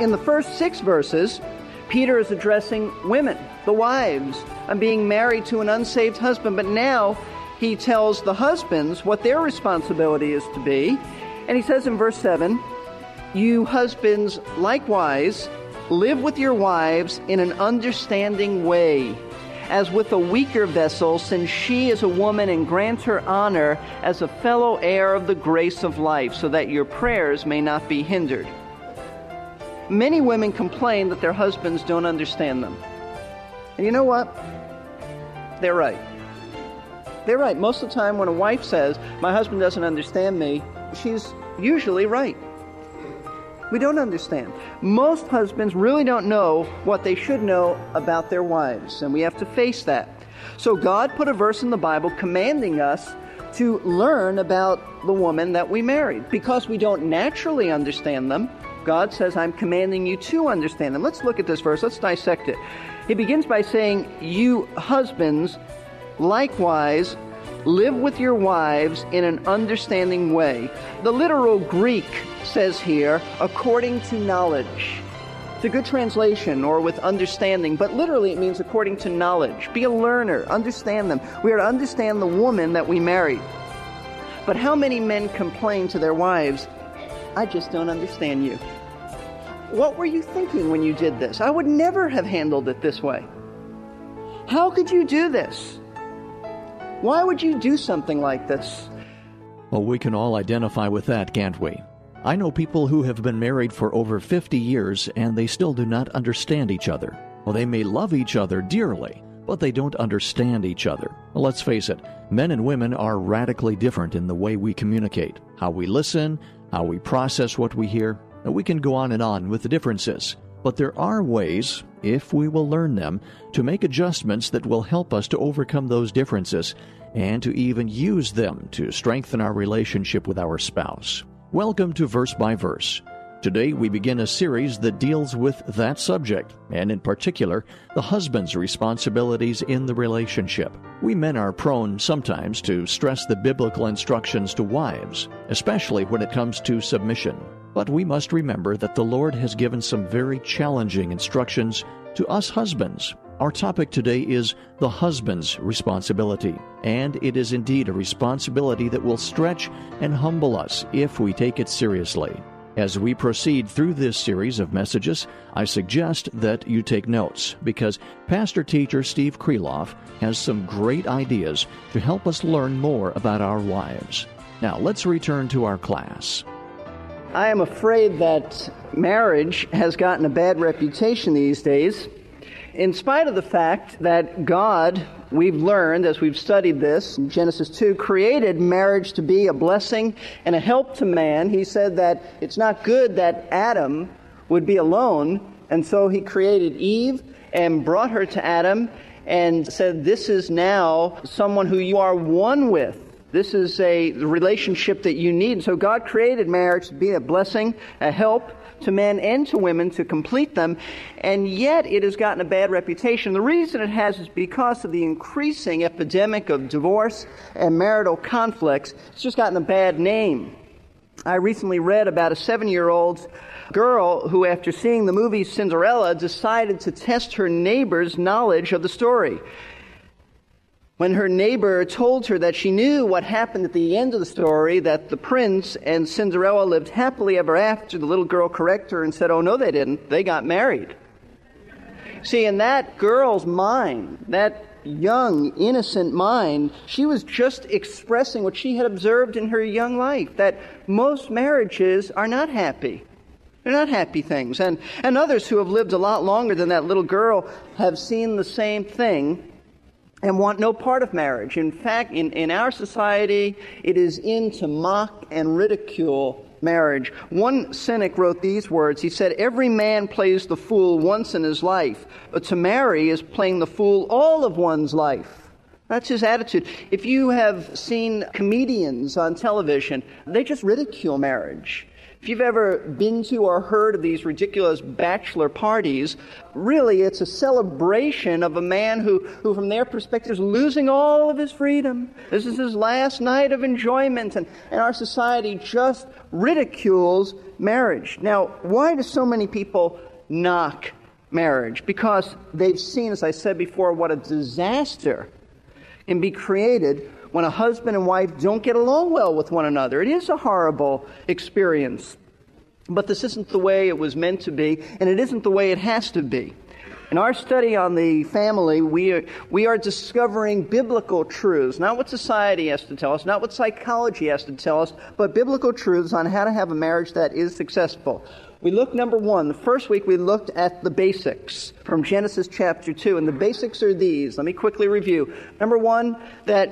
In the first six verses, Peter is addressing women, the wives, and being married to an unsaved husband. But now he tells the husbands what their responsibility is to be. And he says in verse 7 You husbands likewise live with your wives in an understanding way, as with a weaker vessel, since she is a woman, and grant her honor as a fellow heir of the grace of life, so that your prayers may not be hindered. Many women complain that their husbands don't understand them. And you know what? They're right. They're right. Most of the time, when a wife says, My husband doesn't understand me, she's usually right. We don't understand. Most husbands really don't know what they should know about their wives, and we have to face that. So, God put a verse in the Bible commanding us to learn about the woman that we married. Because we don't naturally understand them, God says, I'm commanding you to understand them. Let's look at this verse. Let's dissect it. He begins by saying, You husbands, likewise, live with your wives in an understanding way. The literal Greek says here, according to knowledge. It's a good translation, or with understanding, but literally it means according to knowledge. Be a learner, understand them. We are to understand the woman that we marry. But how many men complain to their wives, I just don't understand you. What were you thinking when you did this? I would never have handled it this way. How could you do this? Why would you do something like this? Well, we can all identify with that, can't we? I know people who have been married for over 50 years and they still do not understand each other. Well, they may love each other dearly, but they don't understand each other. Well, let's face it, men and women are radically different in the way we communicate, how we listen, how we process what we hear. And we can go on and on with the differences. But there are ways, if we will learn them, to make adjustments that will help us to overcome those differences and to even use them to strengthen our relationship with our spouse. Welcome to Verse by Verse. Today we begin a series that deals with that subject, and in particular, the husband's responsibilities in the relationship. We men are prone sometimes to stress the biblical instructions to wives, especially when it comes to submission. But we must remember that the Lord has given some very challenging instructions to us husbands. Our topic today is the husband's responsibility, and it is indeed a responsibility that will stretch and humble us if we take it seriously. As we proceed through this series of messages, I suggest that you take notes because Pastor Teacher Steve Kreloff has some great ideas to help us learn more about our wives. Now, let's return to our class. I am afraid that marriage has gotten a bad reputation these days in spite of the fact that God, we've learned as we've studied this, Genesis 2, created marriage to be a blessing and a help to man, he said that it's not good that Adam would be alone, and so he created Eve and brought her to Adam and said, This is now someone who you are one with. This is a relationship that you need. So God created marriage to be a blessing, a help, to men and to women to complete them, and yet it has gotten a bad reputation. The reason it has is because of the increasing epidemic of divorce and marital conflicts. It's just gotten a bad name. I recently read about a seven year old girl who, after seeing the movie Cinderella, decided to test her neighbor's knowledge of the story. When her neighbor told her that she knew what happened at the end of the story, that the prince and Cinderella lived happily ever after, the little girl corrected her and said, Oh, no, they didn't. They got married. See, in that girl's mind, that young, innocent mind, she was just expressing what she had observed in her young life that most marriages are not happy. They're not happy things. And, and others who have lived a lot longer than that little girl have seen the same thing and want no part of marriage. In fact, in, in our society, it is in to mock and ridicule marriage. One cynic wrote these words. He said, Every man plays the fool once in his life, but to marry is playing the fool all of one's life. That's his attitude. If you have seen comedians on television, they just ridicule marriage. If you've ever been to or heard of these ridiculous bachelor parties, really it's a celebration of a man who, who from their perspective, is losing all of his freedom. This is his last night of enjoyment, and, and our society just ridicules marriage. Now, why do so many people knock marriage? Because they've seen, as I said before, what a disaster can be created when a husband and wife don't get along well with one another. It is a horrible experience. But this isn't the way it was meant to be, and it isn't the way it has to be. In our study on the family, we are, we are discovering biblical truths, not what society has to tell us, not what psychology has to tell us, but biblical truths on how to have a marriage that is successful. We looked, number one, the first week we looked at the basics from Genesis chapter 2, and the basics are these. Let me quickly review. Number one, that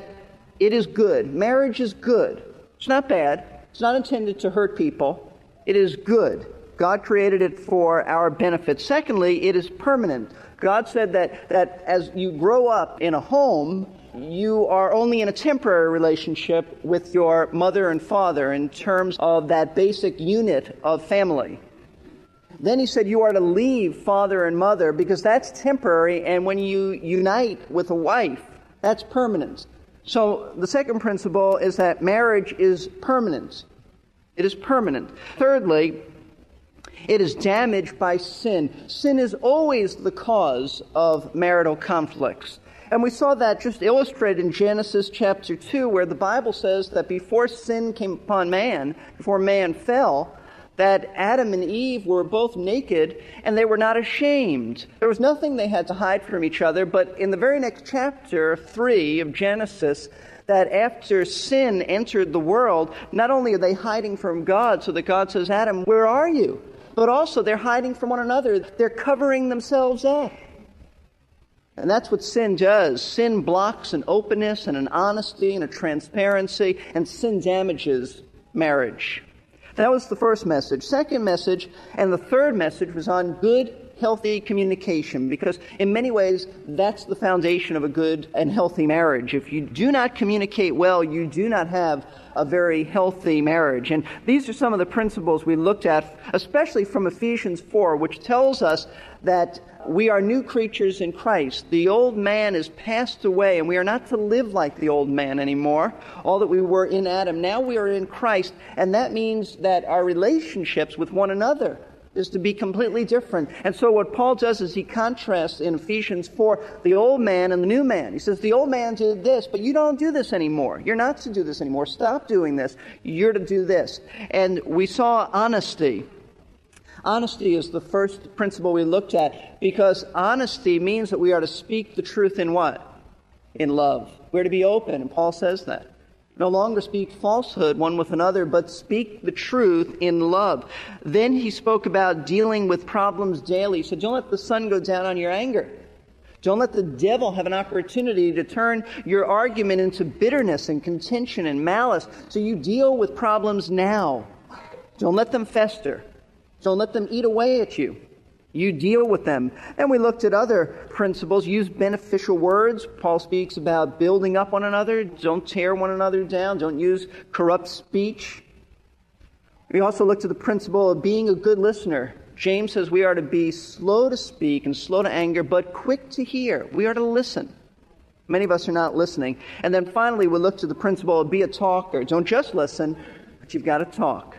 it is good. Marriage is good. It's not bad. It's not intended to hurt people. It is good. God created it for our benefit. Secondly, it is permanent. God said that, that as you grow up in a home, you are only in a temporary relationship with your mother and father in terms of that basic unit of family. Then he said you are to leave father and mother because that's temporary, and when you unite with a wife, that's permanent. So the second principle is that marriage is permanent. It is permanent. Thirdly, it is damaged by sin. Sin is always the cause of marital conflicts. And we saw that just illustrated in Genesis chapter 2, where the Bible says that before sin came upon man, before man fell, that Adam and Eve were both naked and they were not ashamed. There was nothing they had to hide from each other, but in the very next chapter, 3 of Genesis, that after sin entered the world, not only are they hiding from God, so that God says, Adam, where are you? But also they're hiding from one another. They're covering themselves up. And that's what sin does. Sin blocks an openness and an honesty and a transparency, and sin damages marriage. That was the first message. Second message, and the third message was on good, healthy communication, because in many ways, that's the foundation of a good and healthy marriage. If you do not communicate well, you do not have a very healthy marriage. And these are some of the principles we looked at, especially from Ephesians 4, which tells us that we are new creatures in Christ. The old man is passed away, and we are not to live like the old man anymore, all that we were in Adam. Now we are in Christ, and that means that our relationships with one another is to be completely different. And so what Paul does is he contrasts in Ephesians 4 the old man and the new man. He says, The old man did this, but you don't do this anymore. You're not to do this anymore. Stop doing this. You're to do this. And we saw honesty Honesty is the first principle we looked at because honesty means that we are to speak the truth in what? In love. We're to be open, and Paul says that. No longer speak falsehood one with another, but speak the truth in love. Then he spoke about dealing with problems daily. Said, Don't let the sun go down on your anger. Don't let the devil have an opportunity to turn your argument into bitterness and contention and malice. So you deal with problems now. Don't let them fester. Don't let them eat away at you. You deal with them. And we looked at other principles. Use beneficial words. Paul speaks about building up one another. Don't tear one another down. Don't use corrupt speech. We also looked at the principle of being a good listener. James says we are to be slow to speak and slow to anger, but quick to hear. We are to listen. Many of us are not listening. And then finally, we looked at the principle of be a talker. Don't just listen, but you've got to talk.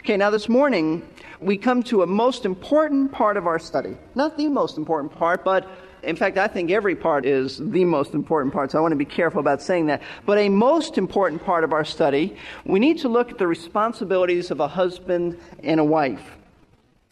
Okay, now this morning we come to a most important part of our study. Not the most important part, but in fact, I think every part is the most important part, so I want to be careful about saying that. But a most important part of our study, we need to look at the responsibilities of a husband and a wife.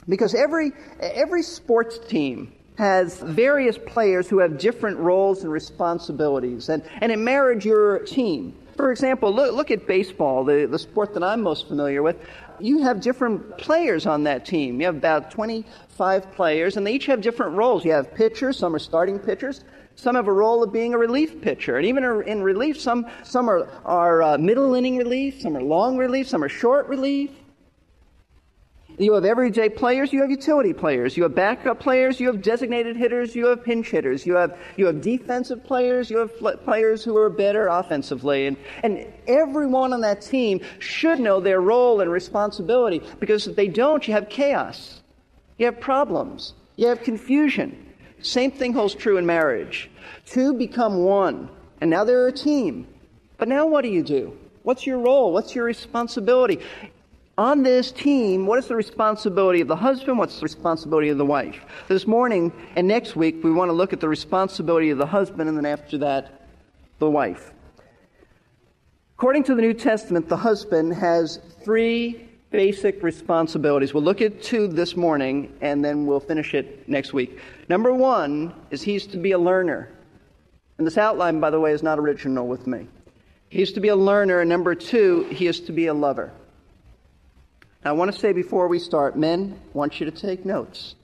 Because every, every sports team has various players who have different roles and responsibilities. And, and in marriage, you're a team. For example, look, look at baseball, the, the sport that I'm most familiar with you have different players on that team. You have about 25 players, and they each have different roles. You have pitchers, some are starting pitchers, Some have a role of being a relief pitcher. And even in relief, some, some are, are uh, middle inning relief, some are long relief, some are short relief. You have everyday players, you have utility players, you have backup players, you have designated hitters, you have pinch hitters, you have, you have defensive players, you have players who are better offensively. And, and everyone on that team should know their role and responsibility because if they don't, you have chaos. You have problems. You have confusion. Same thing holds true in marriage. Two become one, and now they're a team. But now what do you do? What's your role? What's your responsibility? On this team, what is the responsibility of the husband? What's the responsibility of the wife? This morning and next week, we want to look at the responsibility of the husband, and then after that, the wife. According to the New Testament, the husband has three basic responsibilities. We'll look at two this morning, and then we'll finish it next week. Number one is he's to be a learner. And this outline, by the way, is not original with me. He's to be a learner, and number two, he is to be a lover. I want to say before we start, men, I want you to take notes.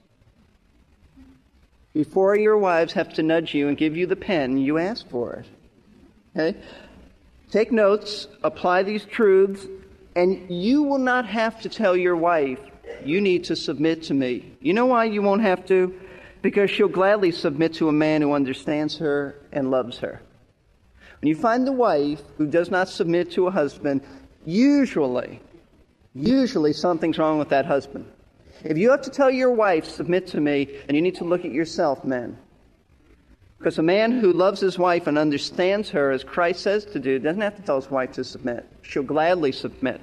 Before your wives have to nudge you and give you the pen, you ask for it. Okay? Take notes, apply these truths, and you will not have to tell your wife, you need to submit to me. You know why you won't have to? Because she'll gladly submit to a man who understands her and loves her. When you find the wife who does not submit to a husband, usually Usually something's wrong with that husband. If you have to tell your wife, submit to me, and you need to look at yourself, men. Because a man who loves his wife and understands her, as Christ says to do, doesn't have to tell his wife to submit. She'll gladly submit.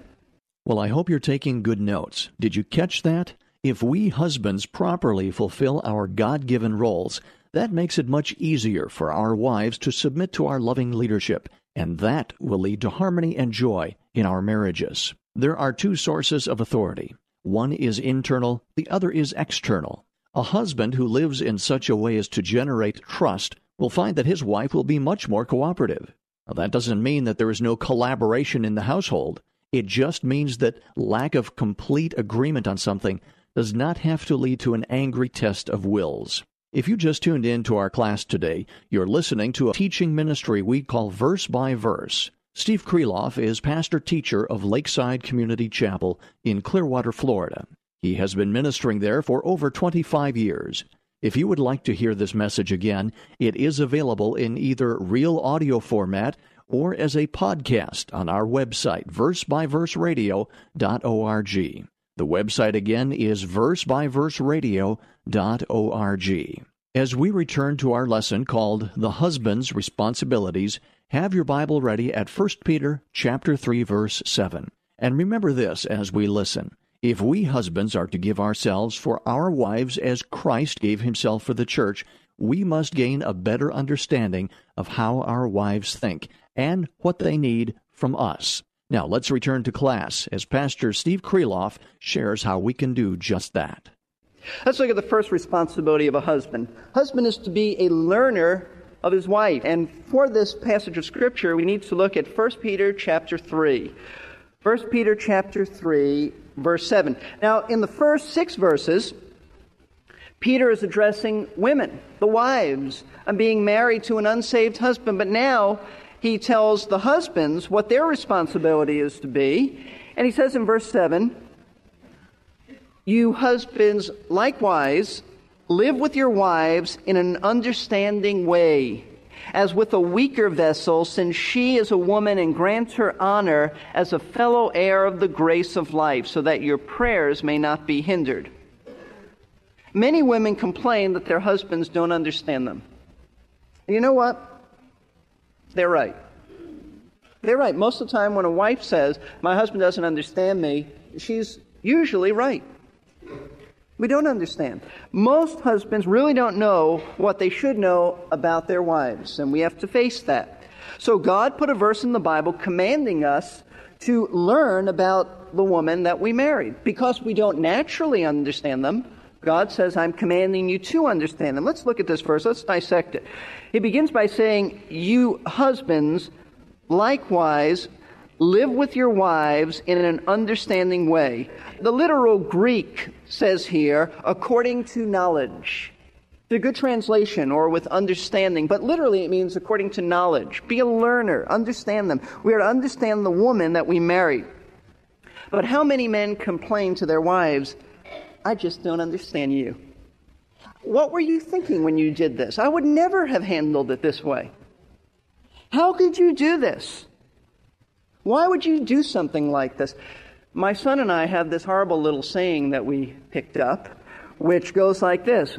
Well, I hope you're taking good notes. Did you catch that? If we husbands properly fulfill our God given roles, that makes it much easier for our wives to submit to our loving leadership, and that will lead to harmony and joy in our marriages. There are two sources of authority. One is internal, the other is external. A husband who lives in such a way as to generate trust will find that his wife will be much more cooperative. Now, that doesn't mean that there is no collaboration in the household. It just means that lack of complete agreement on something does not have to lead to an angry test of wills. If you just tuned in to our class today, you're listening to a teaching ministry we call Verse by Verse. Steve Kreloff is pastor teacher of Lakeside Community Chapel in Clearwater, Florida. He has been ministering there for over 25 years. If you would like to hear this message again, it is available in either real audio format or as a podcast on our website, versebyverseradio.org. The website again is versebyverseradio.org. As we return to our lesson called The Husband's Responsibilities, have your Bible ready at 1 Peter chapter 3 verse 7. And remember this as we listen. If we husbands are to give ourselves for our wives as Christ gave himself for the church, we must gain a better understanding of how our wives think and what they need from us. Now let's return to class as Pastor Steve Kreloff shares how we can do just that. Let's look at the first responsibility of a husband. Husband is to be a learner of his wife. And for this passage of scripture, we need to look at 1 Peter chapter 3. 1 Peter chapter 3, verse 7. Now, in the first six verses, Peter is addressing women, the wives, and being married to an unsaved husband. But now he tells the husbands what their responsibility is to be. And he says in verse 7 You husbands likewise Live with your wives in an understanding way, as with a weaker vessel, since she is a woman, and grant her honor as a fellow heir of the grace of life, so that your prayers may not be hindered. Many women complain that their husbands don't understand them. You know what? They're right. They're right. Most of the time, when a wife says, My husband doesn't understand me, she's usually right. We don't understand. Most husbands really don't know what they should know about their wives, and we have to face that. So God put a verse in the Bible commanding us to learn about the woman that we married. Because we don't naturally understand them, God says, I'm commanding you to understand them. Let's look at this verse. Let's dissect it. He begins by saying, You husbands, likewise, live with your wives in an understanding way. The literal Greek says here, according to knowledge. The good translation, or with understanding, but literally it means according to knowledge. Be a learner, understand them. We are to understand the woman that we marry. But how many men complain to their wives, I just don't understand you? What were you thinking when you did this? I would never have handled it this way. How could you do this? Why would you do something like this? My son and I have this horrible little saying that we picked up, which goes like this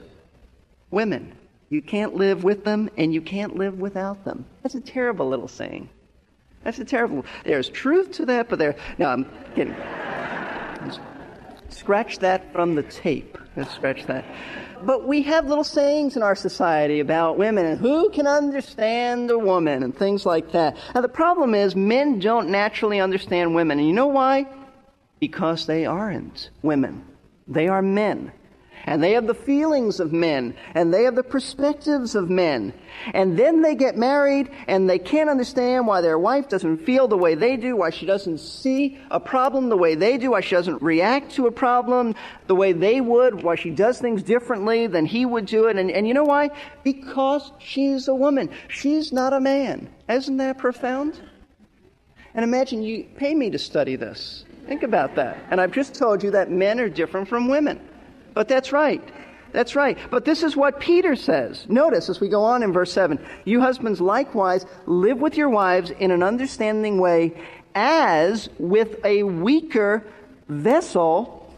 women. You can't live with them and you can't live without them. That's a terrible little saying. That's a terrible. There's truth to that, but there. No, I'm kidding. Scratch that from the tape. Let's scratch that. But we have little sayings in our society about women and who can understand a woman and things like that. Now, the problem is men don't naturally understand women. And you know why? Because they aren't women, they are men and they have the feelings of men, and they have the perspectives of men. And then they get married, and they can't understand why their wife doesn't feel the way they do, why she doesn't see a problem the way they do, why she doesn't react to a problem the way they would, why she does things differently than he would do it. And, and you know why? Because she's a woman. She's not a man. Isn't that profound? And imagine you pay me to study this. Think about that. And I've just told you that men are different from women. But that's right. That's right. But this is what Peter says. Notice as we go on in verse 7 You husbands likewise live with your wives in an understanding way, as with a weaker vessel,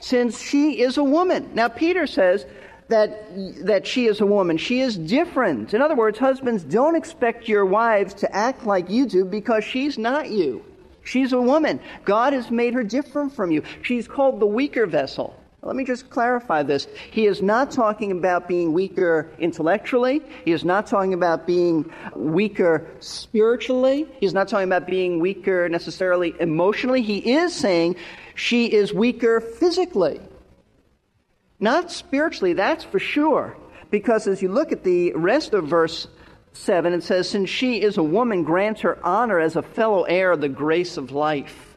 since she is a woman. Now, Peter says that, that she is a woman. She is different. In other words, husbands, don't expect your wives to act like you do because she's not you. She's a woman. God has made her different from you. She's called the weaker vessel. Let me just clarify this. He is not talking about being weaker intellectually. He is not talking about being weaker spiritually. He's not talking about being weaker necessarily emotionally. He is saying she is weaker physically. Not spiritually, that's for sure. Because as you look at the rest of verse 7, it says, Since she is a woman, grant her honor as a fellow heir of the grace of life.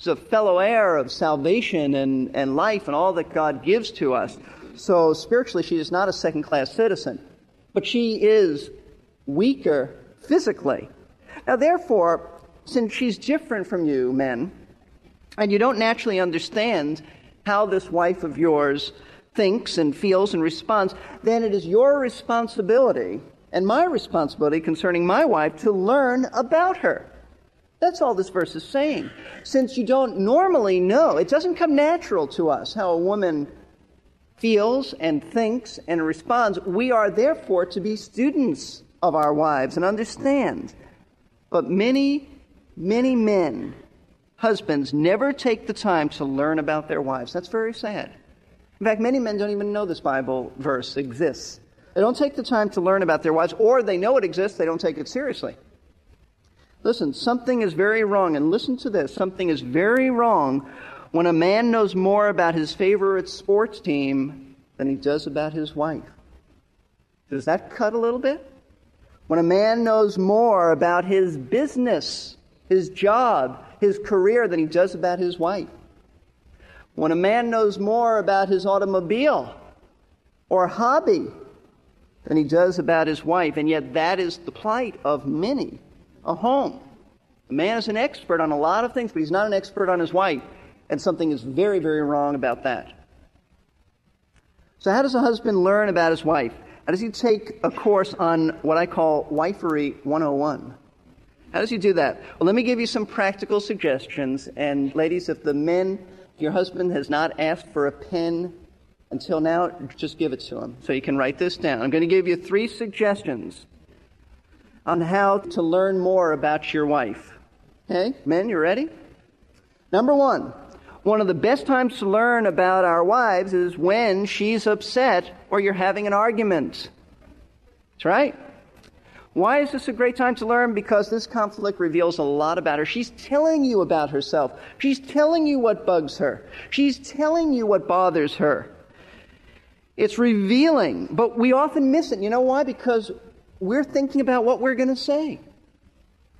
She's a fellow heir of salvation and, and life and all that God gives to us. So spiritually, she is not a second class citizen, but she is weaker physically. Now, therefore, since she's different from you, men, and you don't naturally understand how this wife of yours thinks and feels and responds, then it is your responsibility and my responsibility concerning my wife to learn about her. That's all this verse is saying. Since you don't normally know, it doesn't come natural to us how a woman feels and thinks and responds, we are therefore to be students of our wives and understand. But many, many men, husbands, never take the time to learn about their wives. That's very sad. In fact, many men don't even know this Bible verse exists. They don't take the time to learn about their wives, or they know it exists, they don't take it seriously. Listen, something is very wrong, and listen to this. Something is very wrong when a man knows more about his favorite sports team than he does about his wife. Does that cut a little bit? When a man knows more about his business, his job, his career than he does about his wife. When a man knows more about his automobile or hobby than he does about his wife, and yet that is the plight of many a home. A man is an expert on a lot of things, but he's not an expert on his wife. And something is very, very wrong about that. So, how does a husband learn about his wife? How does he take a course on what I call Wifery 101? How does he do that? Well, let me give you some practical suggestions. And, ladies, if the men, if your husband has not asked for a pen until now, just give it to him so you can write this down. I'm going to give you three suggestions on how to learn more about your wife. Okay, men, you ready? Number one, one of the best times to learn about our wives is when she's upset or you're having an argument. That's right. Why is this a great time to learn? Because this conflict reveals a lot about her. She's telling you about herself. She's telling you what bugs her. She's telling you what bothers her. It's revealing, but we often miss it. You know why? Because we're thinking about what we're going to say.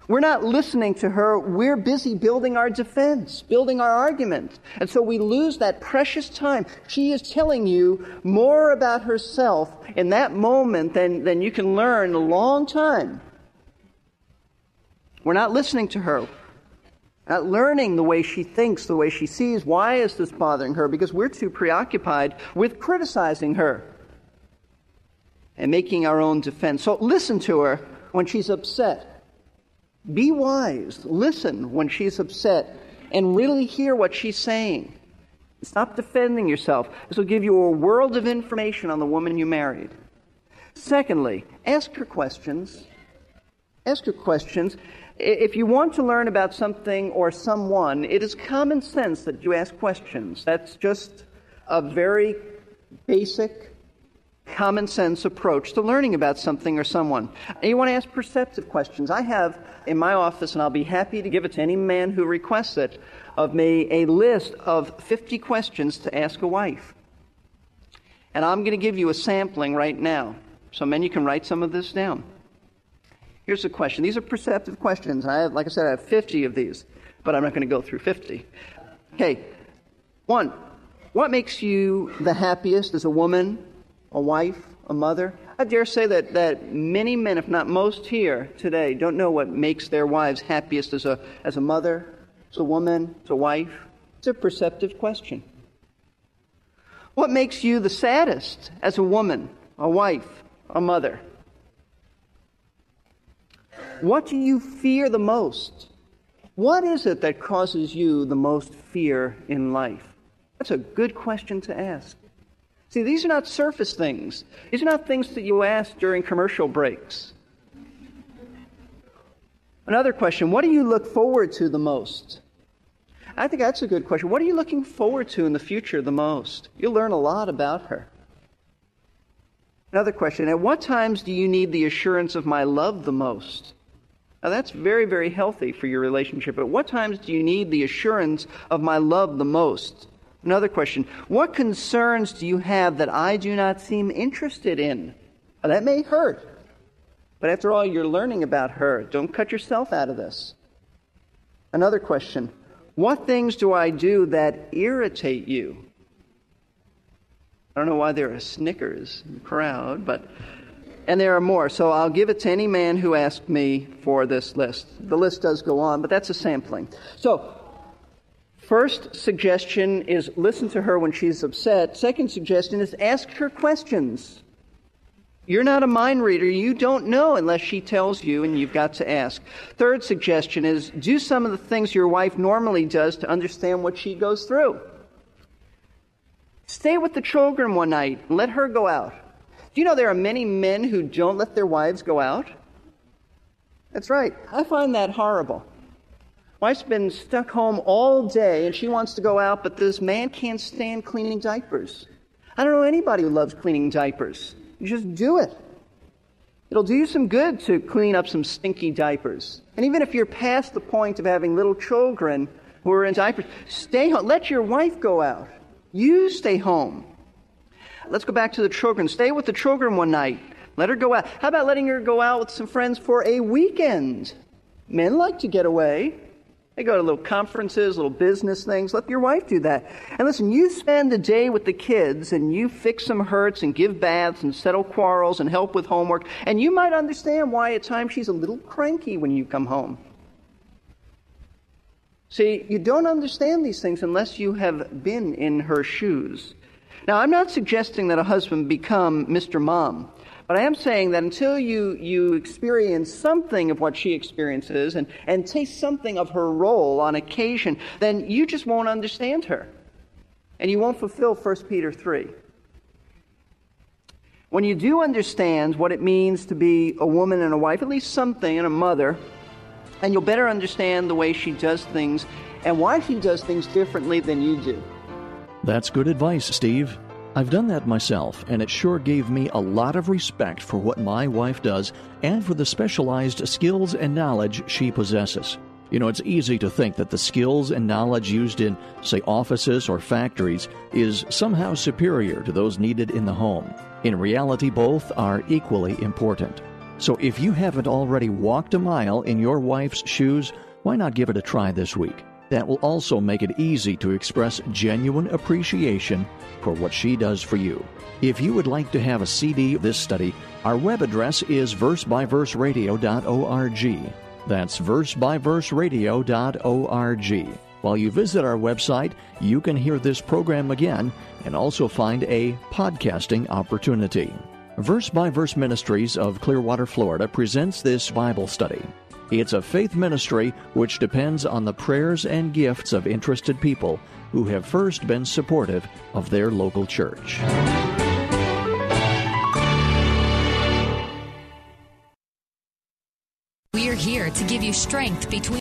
We're not listening to her. We're busy building our defense, building our argument. And so we lose that precious time. She is telling you more about herself in that moment than, than you can learn a long time. We're not listening to her. Not learning the way she thinks, the way she sees. Why is this bothering her? Because we're too preoccupied with criticizing her and making our own defense. So listen to her when she's upset. Be wise. Listen when she's upset and really hear what she's saying. Stop defending yourself. This will give you a world of information on the woman you married. Secondly, ask her questions. Ask her questions. If you want to learn about something or someone, it is common sense that you ask questions. That's just a very basic common sense approach to learning about something or someone. And you want to ask perceptive questions. I have in my office, and I'll be happy to give it to any man who requests it, of me a list of 50 questions to ask a wife. And I'm going to give you a sampling right now. So, men, you can write some of this down. Here's a question. These are perceptive questions. I have, like I said, I have 50 of these, but I'm not going to go through 50. Okay. One, what makes you the happiest as a woman a wife, a mother. I dare say that, that many men, if not most here today, don't know what makes their wives happiest as a, as a mother, as a woman, as a wife. It's a perceptive question. What makes you the saddest as a woman, a wife, a mother? What do you fear the most? What is it that causes you the most fear in life? That's a good question to ask. See, these are not surface things. These are not things that you ask during commercial breaks. Another question What do you look forward to the most? I think that's a good question. What are you looking forward to in the future the most? You'll learn a lot about her. Another question At what times do you need the assurance of my love the most? Now, that's very, very healthy for your relationship. At what times do you need the assurance of my love the most? Another question What concerns do you have that I do not seem interested in? Well, that may hurt. But after all, you're learning about her. Don't cut yourself out of this. Another question What things do I do that irritate you? I don't know why there are snickers in the crowd, but. And there are more, so I'll give it to any man who asked me for this list. The list does go on, but that's a sampling. So, First suggestion is listen to her when she's upset. Second suggestion is ask her questions. You're not a mind reader. You don't know unless she tells you, and you've got to ask. Third suggestion is do some of the things your wife normally does to understand what she goes through. Stay with the children one night. Let her go out. Do you know there are many men who don't let their wives go out? That's right. I find that horrible. Wife's been stuck home all day and she wants to go out, but this man can't stand cleaning diapers. I don't know anybody who loves cleaning diapers. You just do it. It'll do you some good to clean up some stinky diapers. And even if you're past the point of having little children who are in diapers, stay home. Let your wife go out. You stay home. Let's go back to the children. Stay with the children one night. Let her go out. How about letting her go out with some friends for a weekend? Men like to get away. They go to little conferences, little business things. Let your wife do that. And listen, you spend the day with the kids and you fix some hurts and give baths and settle quarrels and help with homework. And you might understand why at times she's a little cranky when you come home. See, you don't understand these things unless you have been in her shoes. Now, I'm not suggesting that a husband become Mr. Mom. But I am saying that until you, you experience something of what she experiences and, and taste something of her role on occasion, then you just won't understand her. And you won't fulfill 1 Peter 3. When you do understand what it means to be a woman and a wife, at least something, and a mother, and you'll better understand the way she does things and why she does things differently than you do. That's good advice, Steve. I've done that myself, and it sure gave me a lot of respect for what my wife does and for the specialized skills and knowledge she possesses. You know, it's easy to think that the skills and knowledge used in, say, offices or factories is somehow superior to those needed in the home. In reality, both are equally important. So if you haven't already walked a mile in your wife's shoes, why not give it a try this week? That will also make it easy to express genuine appreciation for what she does for you. If you would like to have a CD of this study, our web address is versebyverseradio.org. That's versebyverseradio.org. While you visit our website, you can hear this program again and also find a podcasting opportunity. Verse by Verse Ministries of Clearwater, Florida presents this Bible study. It's a faith ministry which depends on the prayers and gifts of interested people who have first been supportive of their local church. We're here to give you strength between.